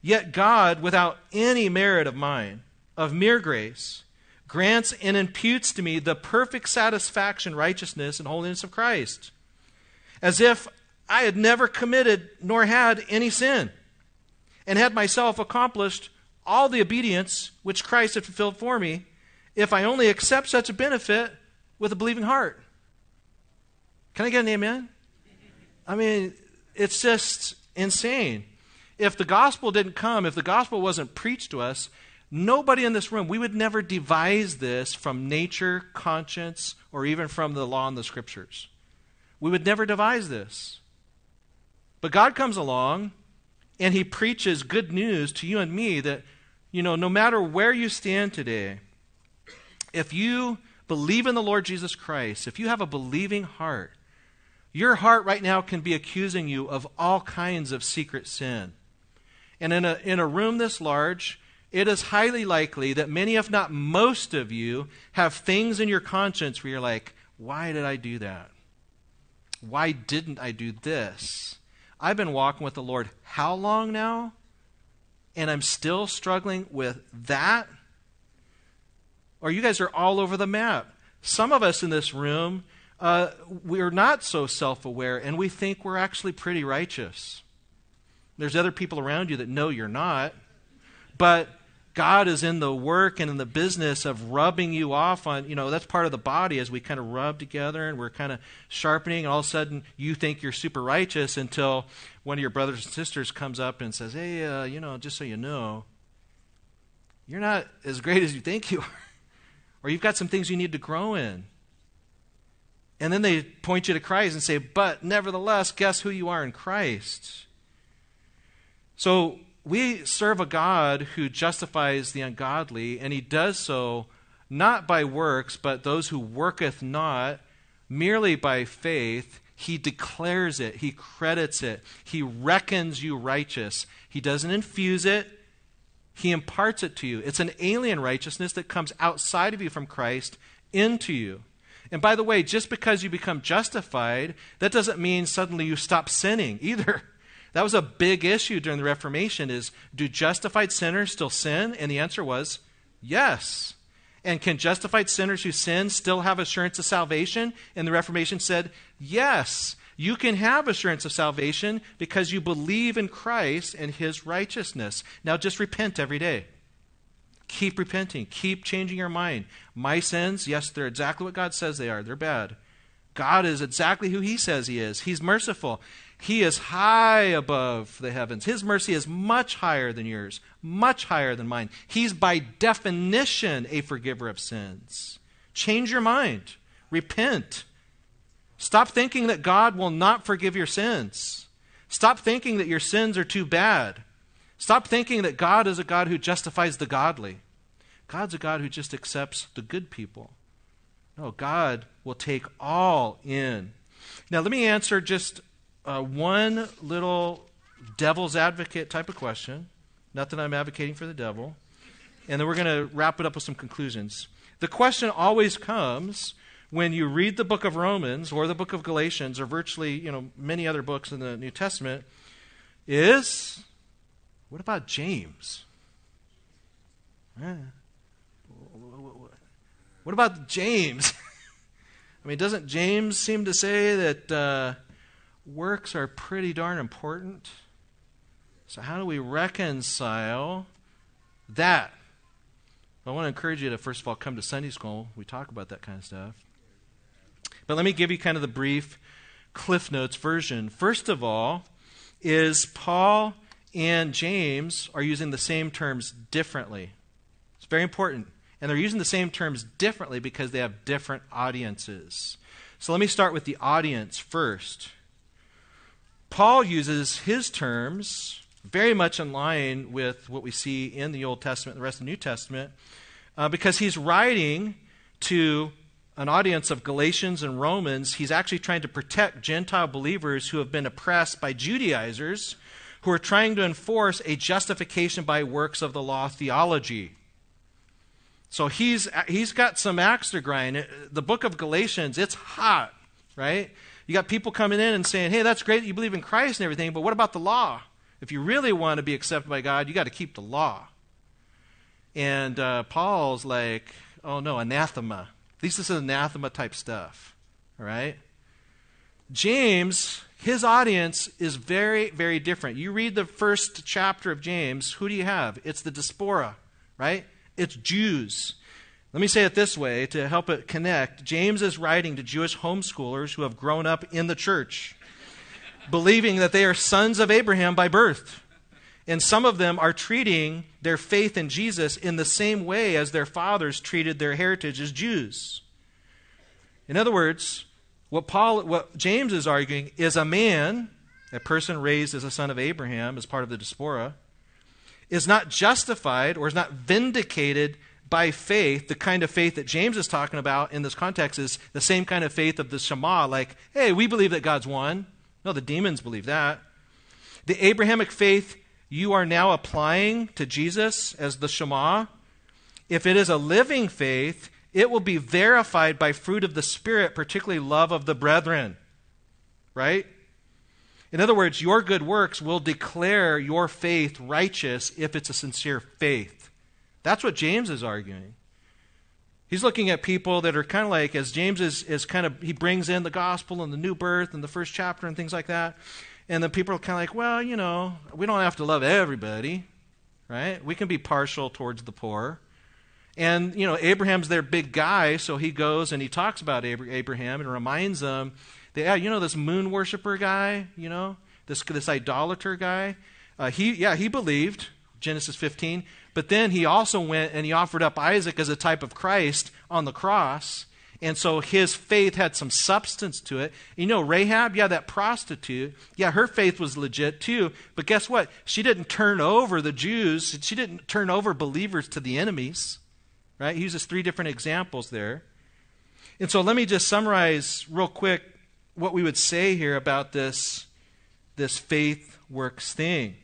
Yet God, without any merit of mine, of mere grace, grants and imputes to me the perfect satisfaction, righteousness, and holiness of Christ, as if I had never committed nor had any sin and had myself accomplished all the obedience which Christ had fulfilled for me if I only accept such a benefit with a believing heart. Can I get an amen? I mean, it's just insane. If the gospel didn't come, if the gospel wasn't preached to us, nobody in this room, we would never devise this from nature, conscience, or even from the law and the scriptures. We would never devise this. But God comes along and he preaches good news to you and me that, you know, no matter where you stand today, if you believe in the Lord Jesus Christ, if you have a believing heart, your heart right now can be accusing you of all kinds of secret sin. And in a, in a room this large, it is highly likely that many, if not most of you, have things in your conscience where you're like, why did I do that? Why didn't I do this? I've been walking with the Lord how long now? And I'm still struggling with that? Or you guys are all over the map. Some of us in this room, uh, we're not so self aware and we think we're actually pretty righteous. There's other people around you that know you're not. But God is in the work and in the business of rubbing you off on, you know, that's part of the body as we kind of rub together and we're kind of sharpening. And all of a sudden, you think you're super righteous until one of your brothers and sisters comes up and says, Hey, uh, you know, just so you know, you're not as great as you think you *laughs* are. or you've got some things you need to grow in. And then they point you to Christ and say, But nevertheless, guess who you are in Christ? So we serve a God who justifies the ungodly, and he does so not by works, but those who worketh not, merely by faith. He declares it, he credits it, he reckons you righteous. He doesn't infuse it, he imparts it to you. It's an alien righteousness that comes outside of you from Christ into you. And by the way, just because you become justified, that doesn't mean suddenly you stop sinning either. *laughs* That was a big issue during the Reformation is do justified sinners still sin? And the answer was yes. And can justified sinners who sin still have assurance of salvation? And the Reformation said yes. You can have assurance of salvation because you believe in Christ and his righteousness. Now just repent every day. Keep repenting. Keep changing your mind. My sins, yes, they're exactly what God says they are. They're bad. God is exactly who he says he is. He's merciful. He is high above the heavens. His mercy is much higher than yours, much higher than mine. He's by definition a forgiver of sins. Change your mind. Repent. Stop thinking that God will not forgive your sins. Stop thinking that your sins are too bad. Stop thinking that God is a God who justifies the godly. God's a God who just accepts the good people. No, God will take all in. Now, let me answer just uh, one little devil's advocate type of question. Not that I'm advocating for the devil. And then we're going to wrap it up with some conclusions. The question always comes when you read the book of Romans or the book of Galatians or virtually, you know, many other books in the New Testament is what about James? What about James? *laughs* I mean, doesn't James seem to say that uh, works are pretty darn important. So, how do we reconcile that? I want to encourage you to, first of all, come to Sunday school. We talk about that kind of stuff. But let me give you kind of the brief Cliff Notes version. First of all, is Paul and James are using the same terms differently. It's very important. And they're using the same terms differently because they have different audiences. So let me start with the audience first. Paul uses his terms very much in line with what we see in the Old Testament and the rest of the New Testament uh, because he's writing to an audience of Galatians and Romans. He's actually trying to protect Gentile believers who have been oppressed by Judaizers who are trying to enforce a justification by works of the law theology. So he's, he's got some axe to grind. The book of Galatians, it's hot, right? You got people coming in and saying, hey, that's great that you believe in Christ and everything, but what about the law? If you really want to be accepted by God, you got to keep the law. And uh, Paul's like, oh no, anathema. This is anathema type stuff. All right? James, his audience is very, very different. You read the first chapter of James, who do you have? It's the diaspora, right? It's Jews. Let me say it this way to help it connect. James is writing to Jewish homeschoolers who have grown up in the church, believing that they are sons of Abraham by birth. And some of them are treating their faith in Jesus in the same way as their fathers treated their heritage as Jews. In other words, what Paul what James is arguing is a man, a person raised as a son of Abraham as part of the diaspora, is not justified or is not vindicated by faith, the kind of faith that James is talking about in this context is the same kind of faith of the Shema, like, hey, we believe that God's one. No, the demons believe that. The Abrahamic faith you are now applying to Jesus as the Shema, if it is a living faith, it will be verified by fruit of the Spirit, particularly love of the brethren. Right? In other words, your good works will declare your faith righteous if it's a sincere faith. That's what James is arguing. He's looking at people that are kind of like, as James is, is kind of, he brings in the gospel and the new birth and the first chapter and things like that. And then people are kind of like, well, you know, we don't have to love everybody. right? We can be partial towards the poor. And, you know, Abraham's their big guy, so he goes and he talks about Abraham and reminds them that, yeah, you know, this moon worshiper guy, you know, this, this idolater guy, uh, he, yeah, he believed, Genesis 15, but then he also went and he offered up Isaac as a type of Christ on the cross. And so his faith had some substance to it. You know, Rahab, yeah, that prostitute, yeah, her faith was legit too. But guess what? She didn't turn over the Jews, she didn't turn over believers to the enemies. Right? He uses three different examples there. And so let me just summarize real quick what we would say here about this, this faith works thing.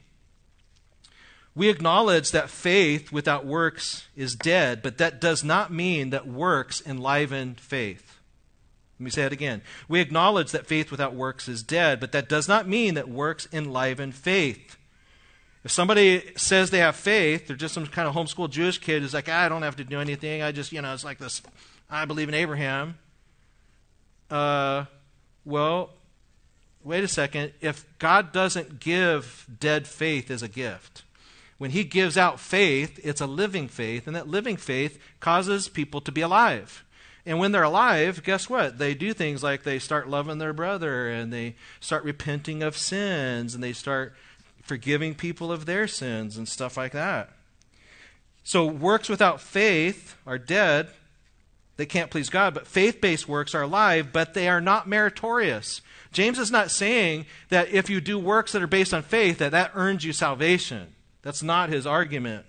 We acknowledge that faith without works is dead, but that does not mean that works enliven faith. Let me say it again. We acknowledge that faith without works is dead, but that does not mean that works enliven faith. If somebody says they have faith, they're just some kind of homeschool Jewish kid who's like, I don't have to do anything. I just, you know, it's like this, I believe in Abraham. Uh, well, wait a second. If God doesn't give dead faith as a gift, when He gives out faith, it's a living faith, and that living faith causes people to be alive. And when they're alive, guess what? They do things like they start loving their brother and they start repenting of sins and they start forgiving people of their sins and stuff like that. So, works without faith are dead. They can't please God. But faith based works are alive, but they are not meritorious. James is not saying that if you do works that are based on faith, that that earns you salvation. That's not his argument.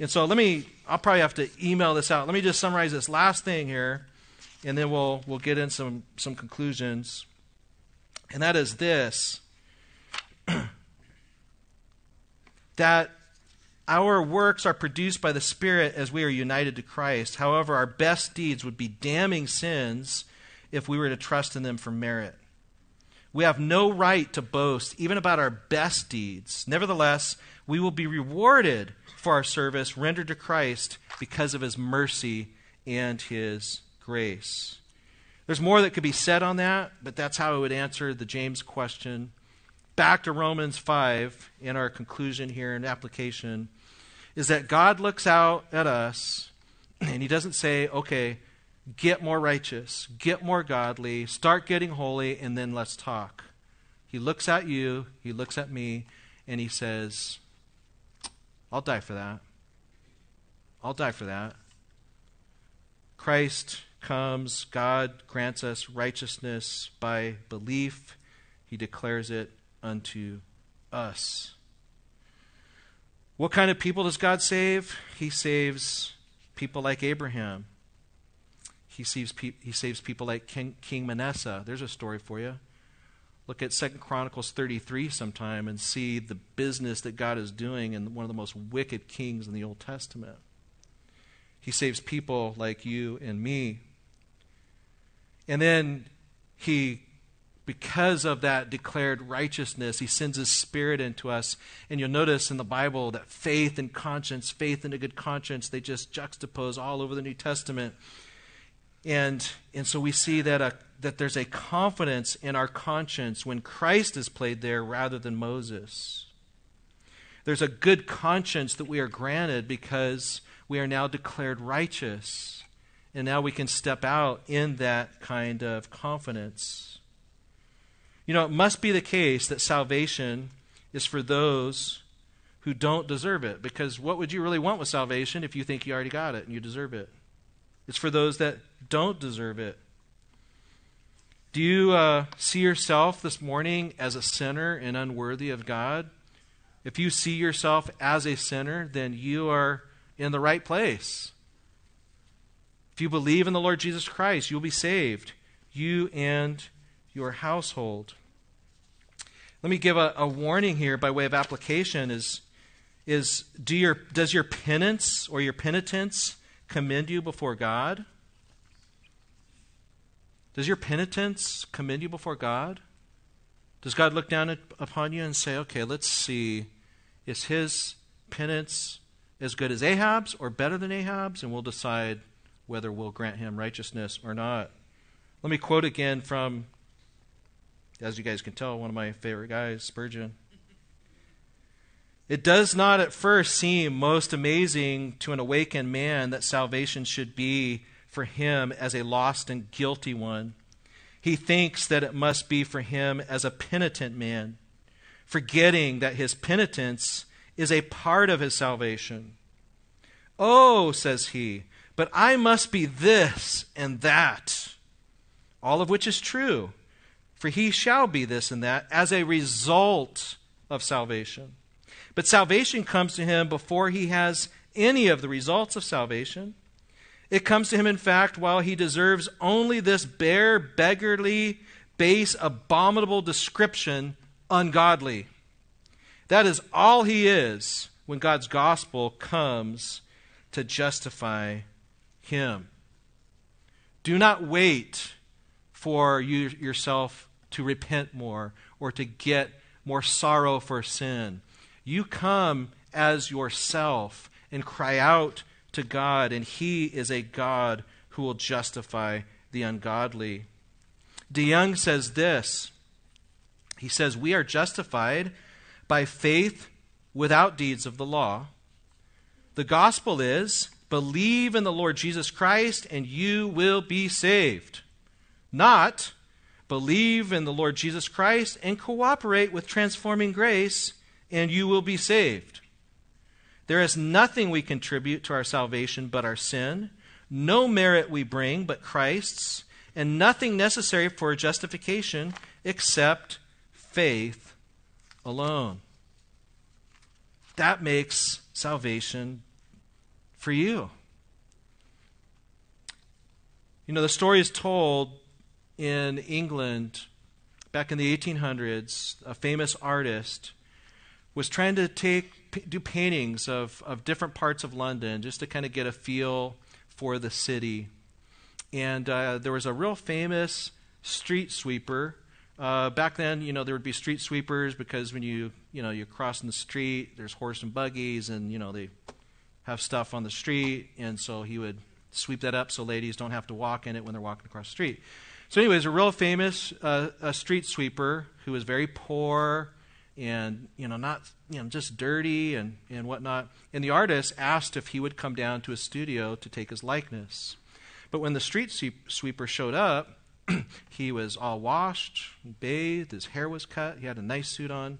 And so let me, I'll probably have to email this out. Let me just summarize this last thing here, and then we'll, we'll get in some, some conclusions. And that is this *clears throat* that our works are produced by the Spirit as we are united to Christ. However, our best deeds would be damning sins if we were to trust in them for merit. We have no right to boast even about our best deeds. Nevertheless, we will be rewarded for our service rendered to Christ because of his mercy and his grace. There's more that could be said on that, but that's how I would answer the James question back to Romans 5 in our conclusion here and application is that God looks out at us and he doesn't say, okay, get more righteous, get more godly, start getting holy, and then let's talk. He looks at you, he looks at me, and he says, I'll die for that. I'll die for that. Christ comes, God grants us righteousness by belief. He declares it unto us. What kind of people does God save? He saves people like Abraham. He saves, pe- he saves people like King, King Manasseh. There's a story for you. Look at Second Chronicles 33 sometime and see the business that God is doing in one of the most wicked kings in the Old Testament. He saves people like you and me. And then he because of that declared righteousness, he sends his spirit into us. And you'll notice in the Bible that faith and conscience, faith and a good conscience, they just juxtapose all over the New Testament. And, and so we see that, a, that there's a confidence in our conscience when Christ is played there rather than Moses. There's a good conscience that we are granted because we are now declared righteous. And now we can step out in that kind of confidence. You know, it must be the case that salvation is for those who don't deserve it. Because what would you really want with salvation if you think you already got it and you deserve it? It's for those that don't deserve it. Do you uh, see yourself this morning as a sinner and unworthy of God? If you see yourself as a sinner, then you are in the right place. If you believe in the Lord Jesus Christ, you'll be saved, you and your household. Let me give a, a warning here by way of application is, is do your, does your penance or your penitence commend you before God? Does your penitence commend you before God? Does God look down at, upon you and say, okay, let's see, is his penance as good as Ahab's or better than Ahab's? And we'll decide whether we'll grant him righteousness or not. Let me quote again from as you guys can tell, one of my favorite guys, Spurgeon. It does not at first seem most amazing to an awakened man that salvation should be for him as a lost and guilty one. He thinks that it must be for him as a penitent man, forgetting that his penitence is a part of his salvation. Oh, says he, but I must be this and that, all of which is true, for he shall be this and that as a result of salvation. But salvation comes to him before he has any of the results of salvation. It comes to him, in fact, while he deserves only this bare, beggarly, base, abominable description, ungodly. That is all he is when God's gospel comes to justify him. Do not wait for you yourself to repent more or to get more sorrow for sin. You come as yourself and cry out to God, and He is a God who will justify the ungodly. De DeYoung says this He says, We are justified by faith without deeds of the law. The gospel is believe in the Lord Jesus Christ and you will be saved. Not believe in the Lord Jesus Christ and cooperate with transforming grace and you will be saved. There is nothing we contribute to our salvation but our sin, no merit we bring but Christ's, and nothing necessary for justification except faith alone. That makes salvation for you. You know, the story is told in England back in the 1800s. A famous artist was trying to take do paintings of, of different parts of London just to kind of get a feel for the city. And uh, there was a real famous street sweeper. Uh, back then, you know, there would be street sweepers because when you, you know, you're crossing the street, there's horse and buggies, and you know they have stuff on the street, and so he would sweep that up so ladies don't have to walk in it when they're walking across the street. So, anyways, a real famous uh, a street sweeper who was very poor and you know not you know just dirty and and whatnot. And the artist asked if he would come down to his studio to take his likeness. But when the street sweeper showed up, *clears throat* he was all washed, bathed, his hair was cut, he had a nice suit on,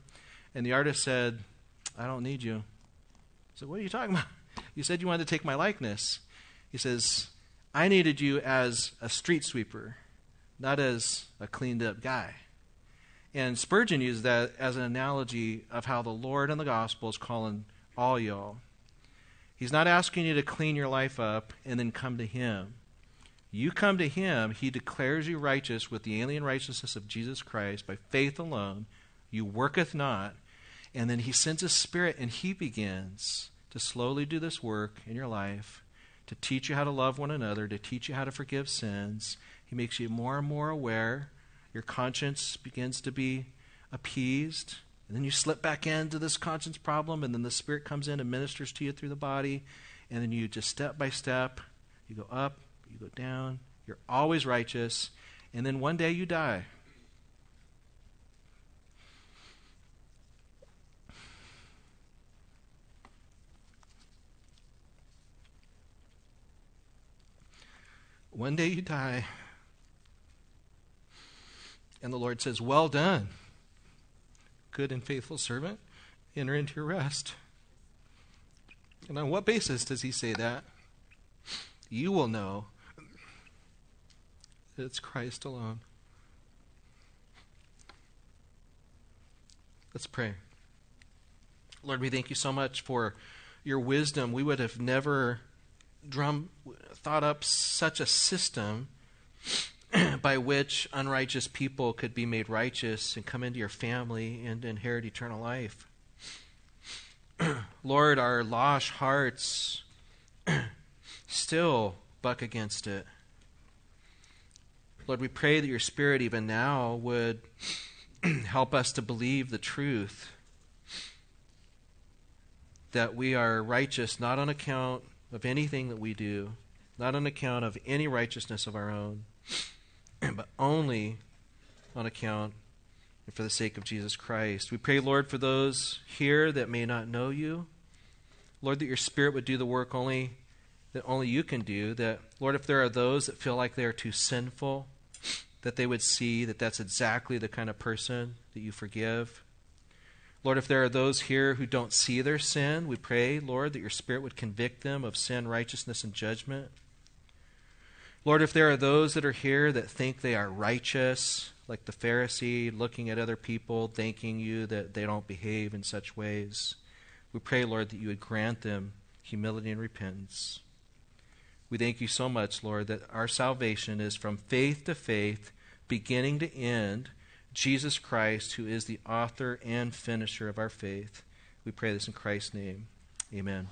and the artist said, "I don't need you." I said, "What are you talking *laughs* about? You said you wanted to take my likeness." He says, "I needed you as a street sweeper, not as a cleaned up guy." And Spurgeon used that as an analogy of how the Lord and the gospel is calling all y'all. He's not asking you to clean your life up and then come to Him. You come to Him, He declares you righteous with the alien righteousness of Jesus Christ by faith alone. You worketh not. And then He sends His Spirit and He begins to slowly do this work in your life, to teach you how to love one another, to teach you how to forgive sins. He makes you more and more aware your conscience begins to be appeased. And then you slip back into this conscience problem, and then the Spirit comes in and ministers to you through the body. And then you just step by step, you go up, you go down. You're always righteous. And then one day you die. One day you die. And the Lord says, Well done, good and faithful servant. Enter into your rest. And on what basis does he say that? You will know that it's Christ alone. Let's pray. Lord, we thank you so much for your wisdom. We would have never drum, thought up such a system by which unrighteous people could be made righteous and come into your family and inherit eternal life. *clears throat* Lord, our lost hearts *clears throat* still buck against it. Lord, we pray that your Spirit, even now, would *clears throat* help us to believe the truth that we are righteous not on account of anything that we do, not on account of any righteousness of our own *clears throat* but only on account and for the sake of Jesus Christ. We pray, Lord, for those here that may not know you. Lord, that your Spirit would do the work only that only you can do. That, Lord, if there are those that feel like they are too sinful, that they would see that that's exactly the kind of person that you forgive. Lord, if there are those here who don't see their sin, we pray, Lord, that your Spirit would convict them of sin, righteousness, and judgment. Lord, if there are those that are here that think they are righteous, like the Pharisee, looking at other people, thanking you that they don't behave in such ways, we pray, Lord, that you would grant them humility and repentance. We thank you so much, Lord, that our salvation is from faith to faith, beginning to end Jesus Christ, who is the author and finisher of our faith. We pray this in Christ's name. Amen.